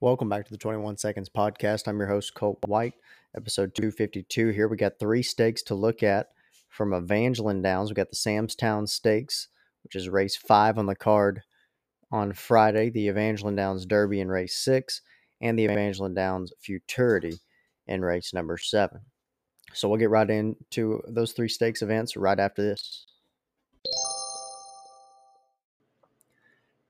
Welcome back to the 21 Seconds Podcast. I'm your host, Colt White, episode 252. Here we got three stakes to look at from Evangeline Downs. We got the Samstown Stakes, which is race five on the card on Friday, the Evangeline Downs Derby in race six, and the Evangeline Downs Futurity in race number seven. So we'll get right into those three stakes events right after this.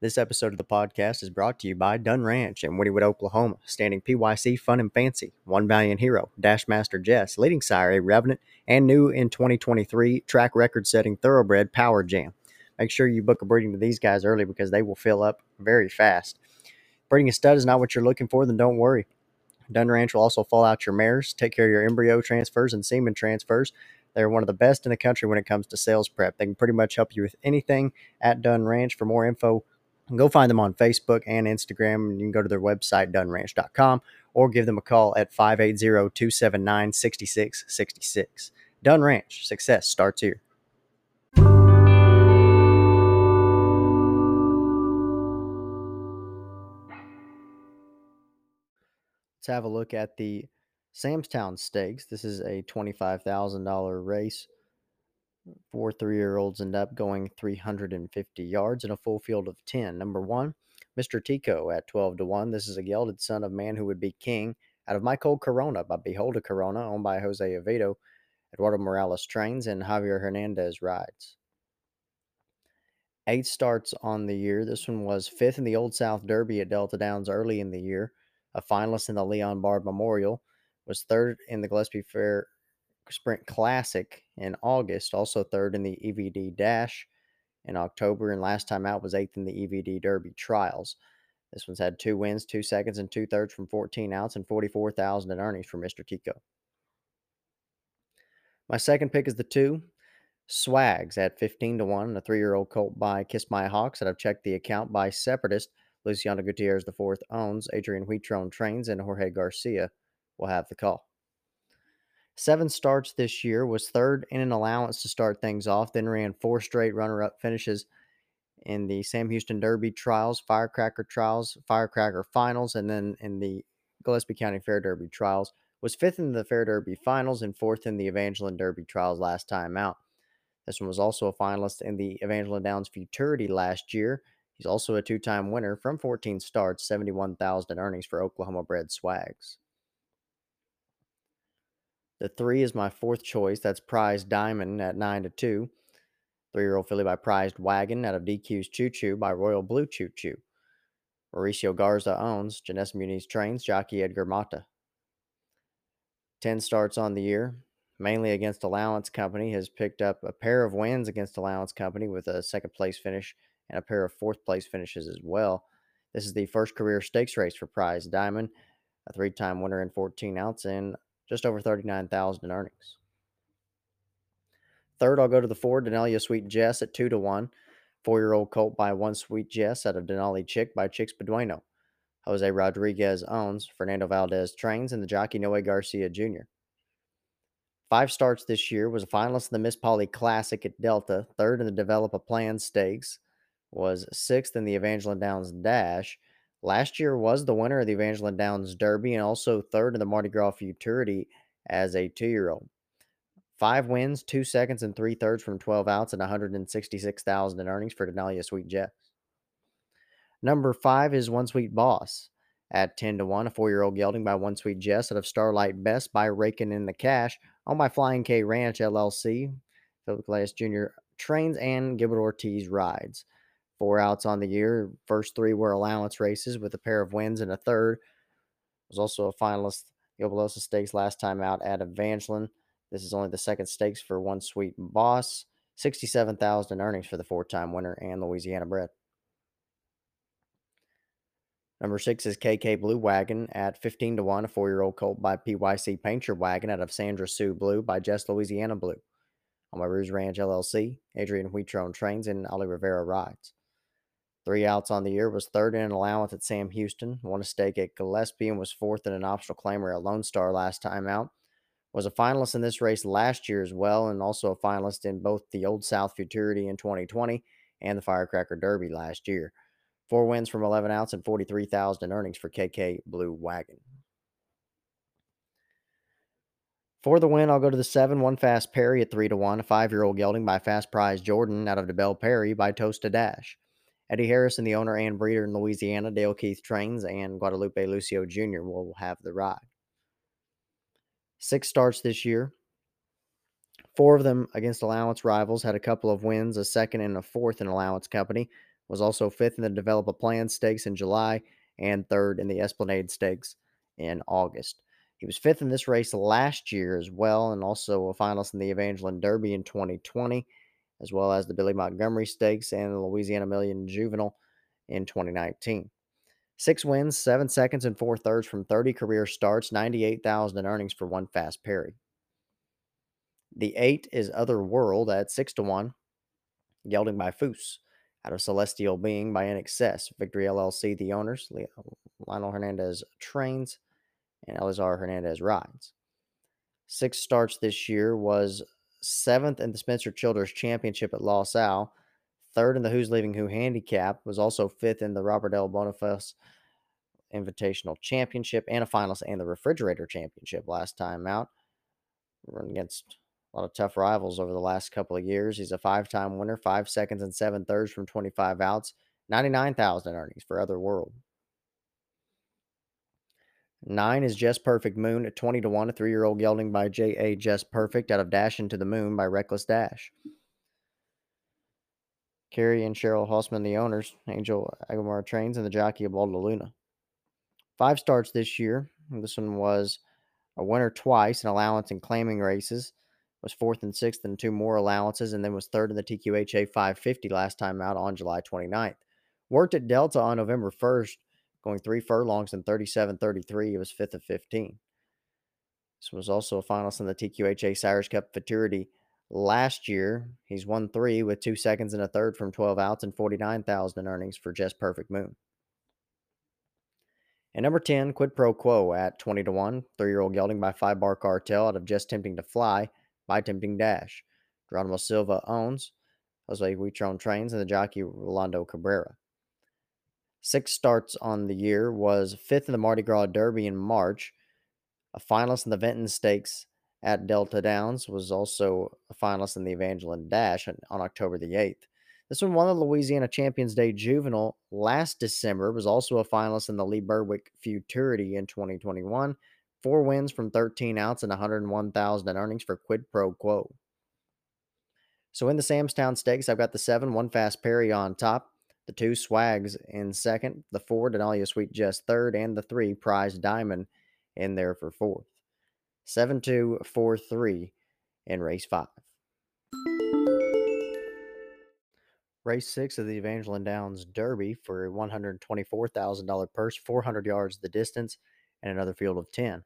This episode of the podcast is brought to you by Dunn Ranch in Wynnewood, Oklahoma, standing PYC Fun and Fancy, One Valiant Hero, Dashmaster Jess, leading sire A Revenant, and new in 2023 track record setting Thoroughbred Power Jam. Make sure you book a breeding to these guys early because they will fill up very fast. Breeding a stud is not what you're looking for, then don't worry. Dunn Ranch will also fall out your mares, take care of your embryo transfers and semen transfers. They're one of the best in the country when it comes to sales prep. They can pretty much help you with anything at Dunn Ranch. For more info, Go find them on Facebook and Instagram. And you can go to their website, dunnranch.com, or give them a call at 580 279 6666. Dunn Ranch, success starts here. Let's have a look at the Samstown Stakes. This is a $25,000 race four three year olds end up going 350 yards in a full field of 10. Number one, Mr. Tico at 12 to 1. This is a gelded son of man who would be king out of Cold Corona by Behold a Corona, owned by Jose Oviedo. Eduardo Morales trains and Javier Hernandez rides. Eight starts on the year. This one was fifth in the Old South Derby at Delta Downs early in the year, a finalist in the Leon Bard Memorial, was third in the Gillespie Fair Sprint Classic in August, also third in the EVD Dash in October, and last time out was eighth in the EVD Derby Trials. This one's had two wins, two seconds, and two thirds from 14 outs and 44,000 in earnings for Mr. Tico. My second pick is the two Swags at 15 to 1, a three year old colt by Kiss My Hocks that I've checked the account by Separatist. Luciano Gutierrez fourth owns, Adrian Huitron trains, and Jorge Garcia will have the call. Seven starts this year, was third in an allowance to start things off, then ran four straight runner up finishes in the Sam Houston Derby trials, Firecracker trials, Firecracker finals, and then in the Gillespie County Fair Derby trials. Was fifth in the Fair Derby finals and fourth in the Evangeline Derby trials last time out. This one was also a finalist in the Evangeline Downs Futurity last year. He's also a two time winner from 14 starts, 71,000 earnings for Oklahoma bred swags. The three is my fourth choice. That's Prized Diamond at nine to two. Three year old filly by Prized Wagon out of DQ's Choo Choo by Royal Blue Choo Choo. Mauricio Garza owns. Janessa Muniz trains jockey Edgar Mata. 10 starts on the year, mainly against Allowance Company, has picked up a pair of wins against Allowance Company with a second place finish and a pair of fourth place finishes as well. This is the first career stakes race for Prize Diamond, a three time winner in 14 outs, and just over 39,000 in earnings. Third, I'll go to the four, Denalia Sweet Jess at two to one. Four year old colt by one Sweet Jess out of Denali Chick by Chicks Beduino. Jose Rodriguez owns, Fernando Valdez trains, and the jockey Noe Garcia Jr. Five starts this year, was a finalist in the Miss Polly Classic at Delta, third in the Develop a Plan Stakes, was sixth in the Evangeline Downs Dash, Last year was the winner of the Evangeline Downs Derby and also third in the Mardi Gras Futurity as a two year old. Five wins, two seconds, and three thirds from 12 outs and 166,000 in earnings for Denalia Sweet Jess. Number five is One Sweet Boss at 10 to 1, a four year old gelding by One Sweet Jess out of Starlight Best by Raking in the Cash on by Flying K Ranch LLC. Philip Glass Jr. trains and Gilbert Ortiz rides four outs on the year. First three were allowance races with a pair of wins and a third. Was also a finalist the Opelousas Stakes last time out at Evangeline. This is only the second stakes for one sweet boss. 67,000 earnings for the four-time winner and Louisiana bred. Number six is KK Blue Wagon at 15 to 1, a four year old colt by PYC Paint Your Wagon out of Sandra Sue Blue by Jess Louisiana Blue. On my Rouge Ranch LLC, Adrian Huitron trains and Ali Rivera rides. Three outs on the year, was third in an allowance at Sam Houston, won a stake at Gillespie, and was fourth in an optional claimer at Lone Star last time out. Was a finalist in this race last year as well, and also a finalist in both the Old South Futurity in 2020 and the Firecracker Derby last year. Four wins from 11 outs and 43,000 in earnings for KK Blue Wagon. For the win, I'll go to the seven, one fast Perry at three to one, a five year old gelding by Fast Prize Jordan out of DeBell Perry by Toasta Dash. Eddie Harrison, the owner and breeder in Louisiana, Dale Keith Trains, and Guadalupe Lucio Jr. will have the ride. Six starts this year. Four of them against allowance rivals had a couple of wins, a second and a fourth in allowance company. Was also fifth in the Develop a Plan Stakes in July and third in the Esplanade Stakes in August. He was fifth in this race last year as well, and also a finalist in the Evangeline Derby in 2020, as well as the Billy Montgomery Stakes and the Louisiana Million Juvenile in 2019. Six wins, seven seconds, and four thirds from 30 career starts, 98,000 in earnings for one fast Perry. The eight is Other World at six to one, gelding by Foose out of Celestial Being by INXS. Victory LLC, the owners, Lionel Hernandez trains, and Elizar Hernandez rides. Six starts this year was seventh in the Spencer Childers Championship at Los Al, third in the Who's Leaving Who handicap, was also fifth in the Robert L. Boniface Invitational Championship and a finalist in the Refrigerator Championship last time out. Run against a lot of tough rivals over the last couple of years. He's a five time winner, five seconds and seven thirds from 25 outs, 99,000 earnings for Other World. Nine is Just Perfect Moon at 20 to 1, a three year old gelding by J.A. Just Perfect out of Dash into the Moon by Reckless Dash. Carrie and Cheryl Hossman, the owners, Angel Aguilar Trains, and the jockey of Baldo Luna. Five starts this year. This one was a winner twice, an allowance and claiming races. Was fourth and sixth in two more allowances, and then was third in the TQHA 550 last time out on July 29th. Worked at Delta on November 1st going three furlongs in 37 33. He was fifth of 15. This was also a finalist in the TQHA Sires Cup Futurity last year. He's won three with two seconds and a third from 12 outs and 49,000 in earnings for Just Perfect Moon. And number 10, Quid Pro Quo at 20 to 1, three year old gelding by Five Bar Cartel out of Just Tempting to Fly by Tempting Dash. Geronimo Silva owns Jose Huitron trains and the jockey Rolando Cabrera. Six starts on the year, was fifth in the Mardi Gras Derby in March, a finalist in the Venton Stakes at Delta Downs, was also a finalist in the Evangeline Dash on, October the 8th. This one won the Louisiana Champions Day Juvenile last December, was also a finalist in the Lee Berwick Futurity in 2021. Four wins from 13 outs and 101,000 in earnings for Quid Pro Quo. So in the Samstown Stakes, I've got the seven, one fast Perry on top the two Swags in second, the four Denalia Sweet Jess third, and the three Prize Diamond in there for fourth. 7 2 4 3 in race five. Race six of the Evangeline Downs Derby for a $124,000 purse, 400 yards the distance, and another field of 10.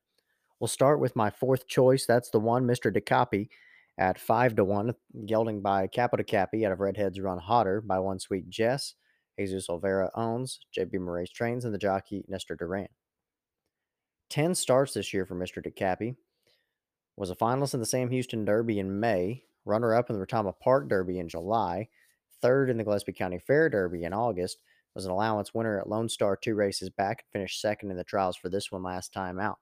We'll start with my fourth choice. That's the one, Mr. DeCappy at 5 to 1, gelding by Capital Cappy out of Redheads Run Hotter by One Sweet Jess. Jesus Olvera owns, JB Moraes trains, and the jockey Nestor Duran. 10 starts this year for Mr. DeCappy. Was a finalist in the Sam Houston Derby in May, runner up in the Retama Park Derby in July, third in the Gillespie County Fair Derby in August, was an allowance winner at Lone Star two races back, and finished second in the trials for this one last time out.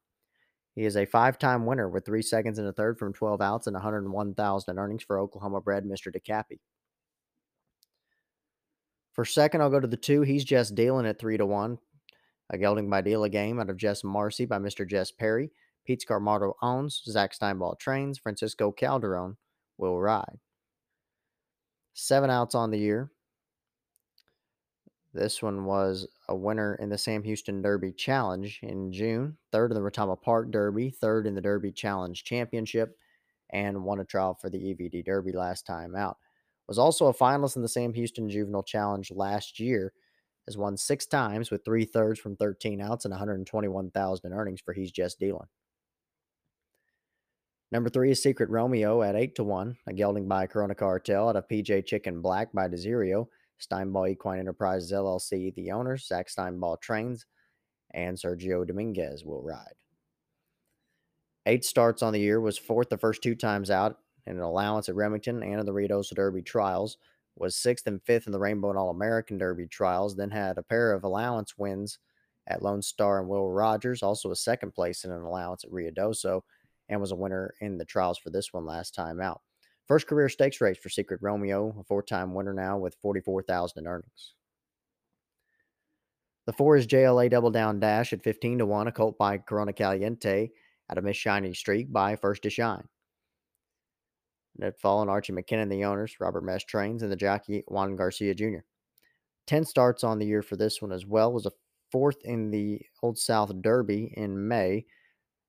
He is a five time winner with three seconds and a third from 12 outs and 101,000 in earnings for Oklahoma bred Mr. DeCappy. For second, I'll go to the two. He's just dealing at three to one. A gelding by deal a game out of Jess Marcy by Mr. Jess Perry. Pete Scarmato owns. Zach Steinball trains. Francisco Calderon will ride. Seven outs on the year. This one was a winner in the Sam Houston Derby Challenge in June, third in the Retama Park Derby, third in the Derby Challenge Championship, and won a trial for the EVD Derby last time out was also a finalist in the Sam Houston Juvenile Challenge last year. Has won six times with three thirds from 13 outs and 121,000 in earnings for He's Just Dealing. Number three is Secret Romeo at 8 to 1, a gelding by Corona Cartel out of PJ Chicken Black by Desirio, Steinball Equine Enterprises LLC, the owners, Zach Steinball trains, and Sergio Dominguez will ride. Eight starts on the year, was fourth the first two times out, and an allowance at Remington and in the Ruidoso Derby trials. was sixth and fifth in the Rainbow and All American Derby trials, then had a pair of allowance wins at Lone Star and Will Rogers, also a second place in an allowance at Ruidoso, and was a winner in the trials for this one last time out. First career stakes race for Secret Romeo, a four time winner now with 44000 in earnings. The four is JLA Double Down Dash at 15 to 1, a colt by Corona Caliente at a Miss Shiny Streak by First to Shine. Ned Fall and Archie McKinnon, the owners, Robert Mesh trains, and the jockey Juan Garcia Jr. 10 starts on the year for this one as well, was a fourth in the Old South Derby in May,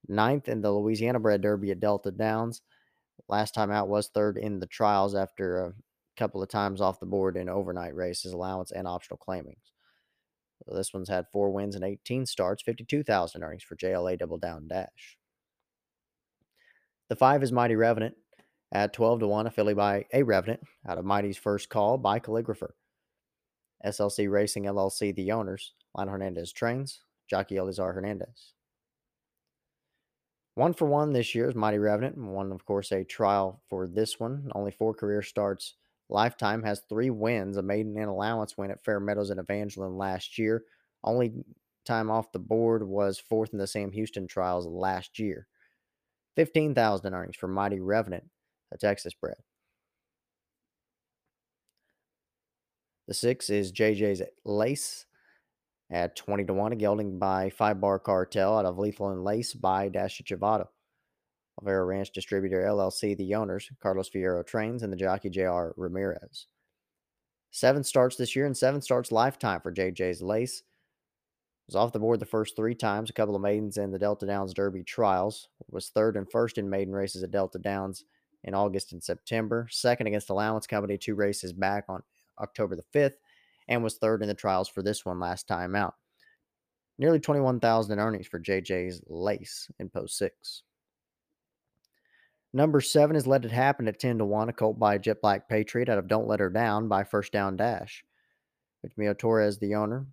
ninth in the Louisiana Bred Derby at Delta Downs. Last time out was third in the trials after a couple of times off the board in overnight races, allowance, and optional claimings. This one's had four wins and 18 starts, 52,000 earnings for JLA Double Down Dash. The five is Mighty Revenant at 12 to 1, a filly by A Revenant out of Mighty's first call by Calligrapher. SLC Racing LLC, the owners, Lionel Hernandez trains, jockey Elizar Hernandez. One for one this year is Mighty Revenant. One, of course, a trial for this one. Only four career starts. Lifetime has three wins, a maiden and allowance win at Fair Meadows and Evangeline last year. Only time off the board was fourth in the Sam Houston trials last year. 15,000 earnings for Mighty Revenant, a Texas bred. The six is JJ's Lace at 20 to 1, a gelding by Five Bar Cartel out of Lethal and Lace by Dasha Chivato. Alvera Ranch Distributor LLC, the owners, Carlos Fierro Trains, and the jockey JR Ramirez. Seven starts this year and seven starts lifetime for JJ's Lace. Was off the board the first three times, a couple of maidens in the Delta Downs Derby trials. Was third and first in maiden races at Delta Downs in August and September. Second against Allowance Company, two races back on October the 5th, and was third in the trials for this one last time out. Nearly 21,000 in earnings for JJ's Lace in post six. Number seven is Let It Happen at 10 to 1, a colt by Jet Black Patriot out of Don't Let Her Down by First Down Dash. With Mio Torres, the owner,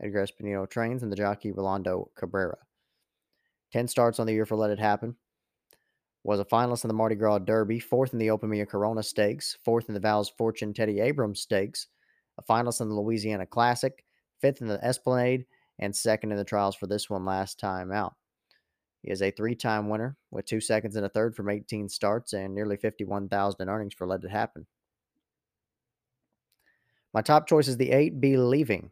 Edgar Espinito trains, and the jockey Rolando Cabrera. 10 starts on the year for Let It Happen. Was a finalist in the Mardi Gras Derby, fourth in the Open Mia Corona Stakes, fourth in the Val's Fortune Teddy Abrams Stakes, a finalist in the Louisiana Classic, fifth in the Esplanade, and second in the trials for this one last time out. He is a three time winner with two seconds and a third from 18 starts and nearly 51,000 in earnings for Let It Happen. My top choice is the 8 Believing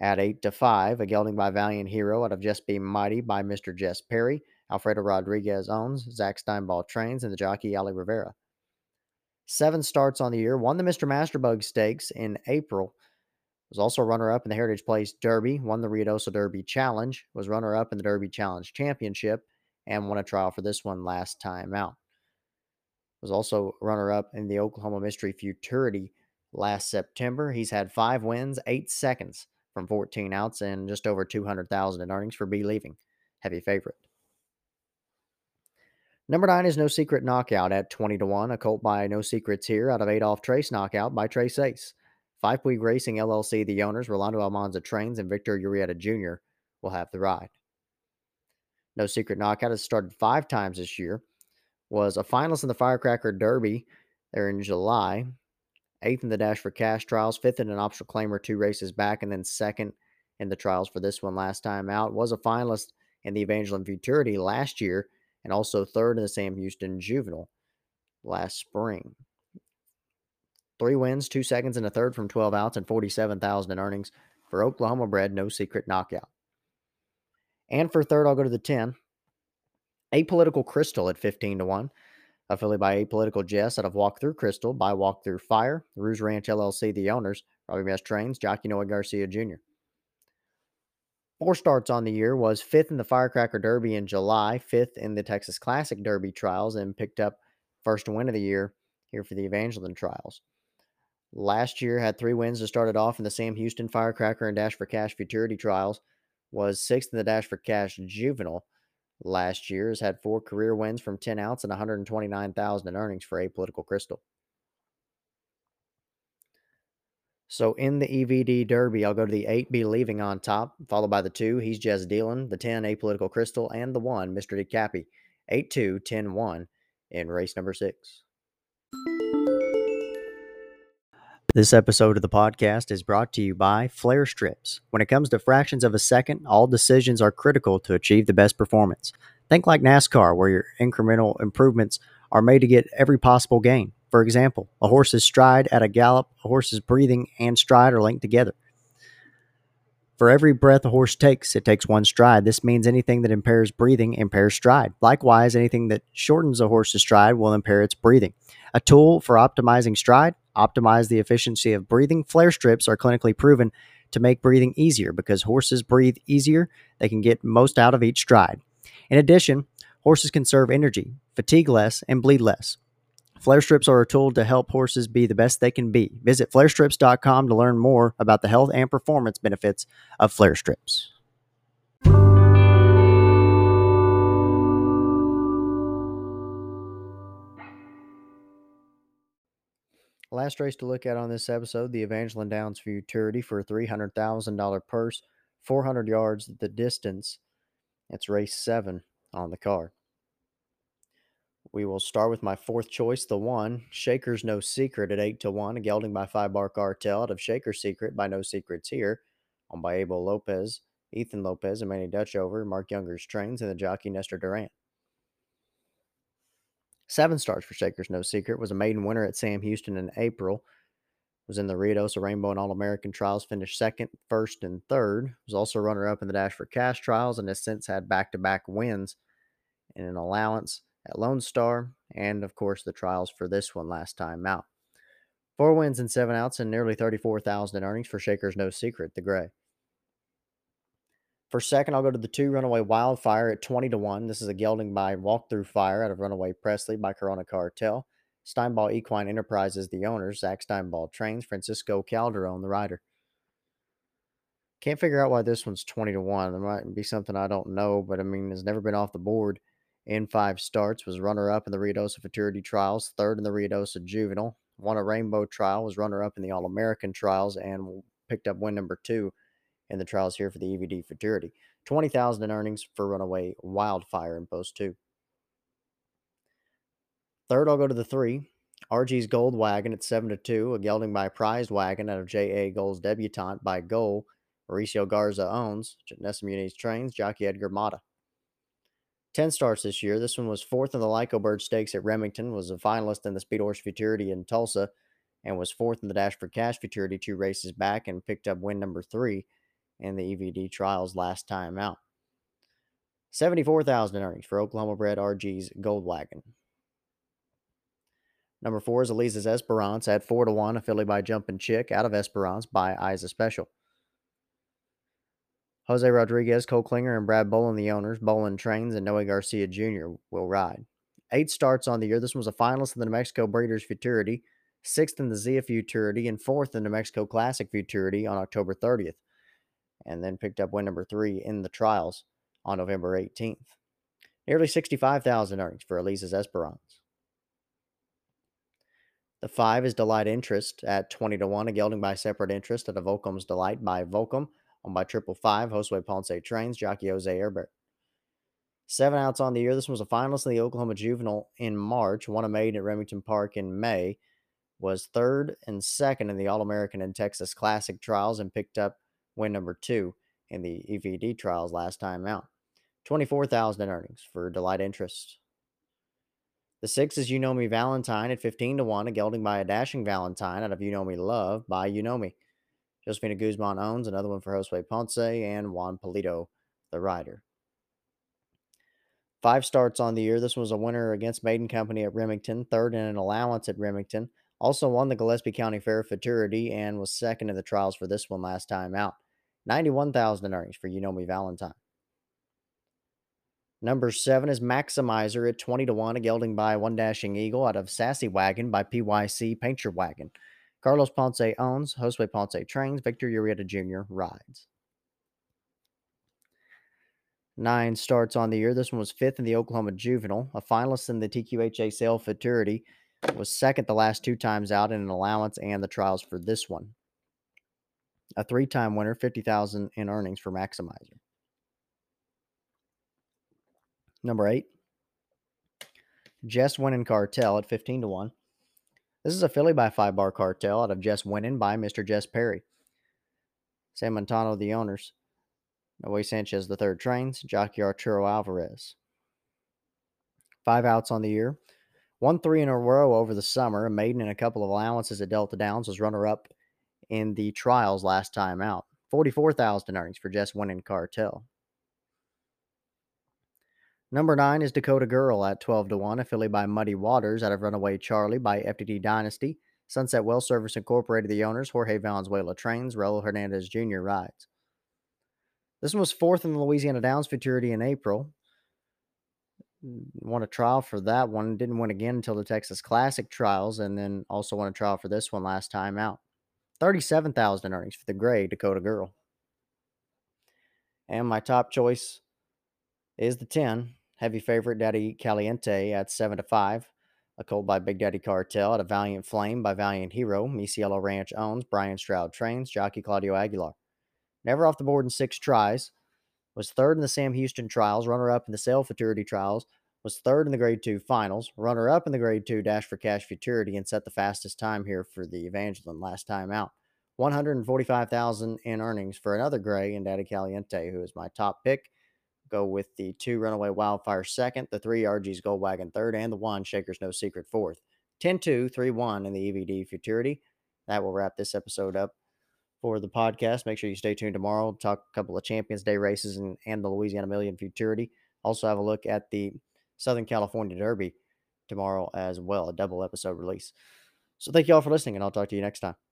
at 8 to 5, a gelding by Valiant Hero out of Just Be Mighty by Mr. Jess Perry. Alfredo Rodriguez owns, Zach Steinball trains, and the jockey Ali Rivera. Seven starts on the year, won the Mr. Masterbug Stakes in April was also runner up in the Heritage Place Derby, won the Ruidoso Derby Challenge, was runner up in the Derby Challenge Championship, and won a trial for this one last time out. Was also runner up in the Oklahoma Mystery Futurity last September. He's had five wins, eight seconds from 14 outs, and just over 200,000 in earnings for Believing. Heavy favorite. Number nine is No Secret Knockout at 20 to 1. A colt by No Secrets here out of Adolph Trace Knockout by Trace Ace. Five Puig Racing LLC, the owners, Rolando Almanza Trains, and Victor Urieta Jr. will have the ride. No Secret Knockout has started five times this year. Was a finalist in the Firecracker Derby there in July. Eighth in the Dash for Cash trials, fifth in an optional claimer, two races back, and then second in the trials for this one last time out. Was a finalist in the Evangeline Futurity last year, and also third in the Sam Houston Juvenile last spring. Three wins, two seconds, and a third from 12 outs, and 47,000 in earnings for Oklahoma bred, no secret knockout. And for third, I'll go to the 10. Apolitical Crystal at 15 to 1. Affiliated by Apolitical Jess out of Walk Through Crystal by Walk Through Fire. Rouge Ranch LLC, the owners, Robbie Best Trains, Jockey Noe Garcia Jr. Four starts on the year was fifth in the Firecracker Derby in July, fifth in the Texas Classic Derby trials, and picked up first win of the year here for the Evangeline trials. Last year had three wins to started off in the Sam Houston Firecracker and Dash for Cash Futurity trials. Was sixth in the Dash for Cash Juvenile last year. Has had four career wins from 10 outs and 129,000 in earnings for Apolitical Crystal. So in the EVD Derby, I'll go to the 8 Believing on top, followed by the 2, He's Just Dealing, the 10 Apolitical Crystal, and the 1, Mr. DeCappy. 8 2, 10 1 in race number 6. This episode of the podcast is brought to you by Flair Strips. When it comes to fractions of a second, all decisions are critical to achieve the best performance. Think like NASCAR, where your incremental improvements are made to get every possible gain. For example, a horse's stride at a gallop, a horse's breathing and stride are linked together. For every breath a horse takes, it takes one stride. This means anything that impairs breathing impairs stride. Likewise, anything that shortens a horse's stride will impair its breathing. A tool for optimizing stride, optimize the efficiency of breathing. Flair strips are clinically proven to make breathing easier because horses breathe easier. They can get most out of each stride. In addition, horses conserve energy, fatigue less, and bleed less. Flair strips are a tool to help horses be the best they can be. Visit flairstrips.com to learn more about the health and performance benefits of flair strips. Last race to look at on this episode the Evangeline Downs Futurity for a $300,000 purse, 400 yards the distance. It's race seven on the card. We will start with my fourth choice, the one, Shaker's No Secret at 8 to 1, a gelding by Five Bar Cartel out of Shaker's Secret by No Secrets Here, owned by Abel Lopez, Ethan Lopez, and Manny Dutch over Mark Younger's trains, and the jockey Nestor Duran. Seven stars for Shaker's No Secret was a maiden winner at Sam Houston in April. Was in the Ruidoso Rainbow and All American trials, finished second, first, and third. Was also runner up in the Dash for Cash trials, and has since had back to back wins in an allowance at Lone Star, and of course the trials for this one last time out. Four wins and seven outs, and nearly 34,000 in earnings for Shaker's No Secret, the Gray. For second, I'll go to the two Runaway Wildfire at 20 to 1. This is a gelding by Walkthrough Fire out of Runaway Presley by Corona Cartel. Steinball Equine Enterprises, the owners. Zach Steinball trains. Francisco Calderon, the rider. Can't figure out why this one's 20 to 1. There might be something I don't know, but I mean, it's never been off the board in five starts, was runner up in the Ruidoso Futurity Trials, third in the Ruidoso Juvenile, won a Rainbow Trial, was runner up in the All American Trials, and picked up win number two in the trials here for the EVD Futurity. 20,000 in earnings for Runaway Wildfire in post two. Third, I'll go to the three. RG's Gold Wagon at 7 to 2, a gelding by Prized Wagon out of J.A. Gold's Debutante by Goal. Mauricio Garza owns. Nessa Muniz trains. Jockey Edgar Mata. 10 starts this year. This one was fourth in the Lyco Bird Stakes at Remington, was a finalist in the Speed Horse Futurity in Tulsa, and was fourth in the Dash for Cash Futurity two races back and picked up win number three in the EVD trials last time out. 74,000 in earnings for Oklahoma bred RG's Gold Wagon. Number four is Eliza's Esperance at 4 to 1, a filly by Jumpin' Chick out of Esperance by Isa Special. Jose Rodriguez, Cole Klinger, and Brad Bolin, the owners. Bolin trains, and Noe Garcia Jr. will ride. Eight starts on the year. This was a finalist in the New Mexico Breeders' Futurity, sixth in the Zia Futurity, and fourth in the New Mexico Classic Futurity on October 30th, and then picked up win number three in the trials on November 18th. Nearly 65,000 earnings for Elisa's Esperance. The five is Delight Interest at 20 to 1, a gelding by separate interest at a Volcom's Delight by Volcom on by Triple Five, Josue Ponce trains, jockey Jose Herbert. Seven outs on the year. This was a finalist in the Oklahoma Juvenile in March, won a maiden at Remington Park in May, was third and second in the All American and Texas Classic trials, and picked up win number two in the EVD trials last time out. 24,000 in earnings for Delight Interest. The six is You Know Me Valentine at 15 to 1, a gelding by a dashing Valentine out of You Know Me Love by You Know Me. Josefina Guzman owns another one for Josue Ponce and Juan Polito, the rider. Five starts on the year. This was a winner against Maiden Company at Remington, third in an allowance at Remington. Also won the Gillespie County Fair Futurity and was second in the trials for this one last time out. 91,000 in earnings for You Know Me Valentine. Number seven is Maximizer at 20 to 1, a gelding by One Dashing Eagle out of Sassy Wagon by PYC Paint Your Wagon. Carlos Ponce owns, Josue Ponce trains, Victor Urieta Jr. rides. Nine starts on the year. This one was fifth in the Oklahoma Juvenile, a finalist in the TQHA Sale Futurity, was second the last two times out in an allowance and the trials for this one. A three-time winner, 50000 in earnings for Maximizer. Number eight, Jess winning cartel at 15 to 1 This is a filly by Five Bar Cartel out of Jess Winning by Mr. Jess Perry. Sam Montano, the owners. Noe Sanchez, the third trains. Jockey Arturo Alvarez. Five outs on the year. One three in a row over the summer. A maiden and a couple of allowances at Delta Downs was runner up in the trials last time out. 44,000 earnings for Jess Winning Cartel. Number nine is Dakota Girl at 12 to 1, a filly by Muddy Waters out of Runaway Charlie by FTD Dynasty. Sunset Well Service Incorporated, the owners, Jorge Valenzuela trains, Raul Hernandez Jr. rides. This one was fourth in the Louisiana Downs Futurity in April. Won a trial for that one. Didn't win again until the Texas Classic trials, and then also won a trial for this one last time out. 37,000 earnings for the gray Dakota Girl. And my top choice is the 10, Heavy favorite Daddy Caliente at 7 to 5. A colt by Big Daddy Cartel at a Valiant Flame by Valiant Hero. Misiello Ranch owns. Brian Stroud trains. Jockey Claudio Aguilar. Never off the board in six tries. Was third in the Sam Houston trials. Runner up in the Sale Futurity trials. Was third in the Grade 2 finals. Runner up in the Grade 2 Dash for Cash Futurity and set the fastest time here for the Evangeline last time out. 145,000 in earnings for another gray in Daddy Caliente, who is my top pick go with the two Runaway Wildfire second, the three RG's Gold Wagon third, and the one Shaker's No Secret fourth. 10 2, 3 1 in the EVD Futurity. That will wrap this episode up for the podcast. Make sure you stay tuned tomorrow. Talk a couple of Champions Day races and, and the Louisiana Million Futurity. Also, have a look at the Southern California Derby tomorrow as well, a double episode release. So, thank you all for listening, and I'll talk to you next time.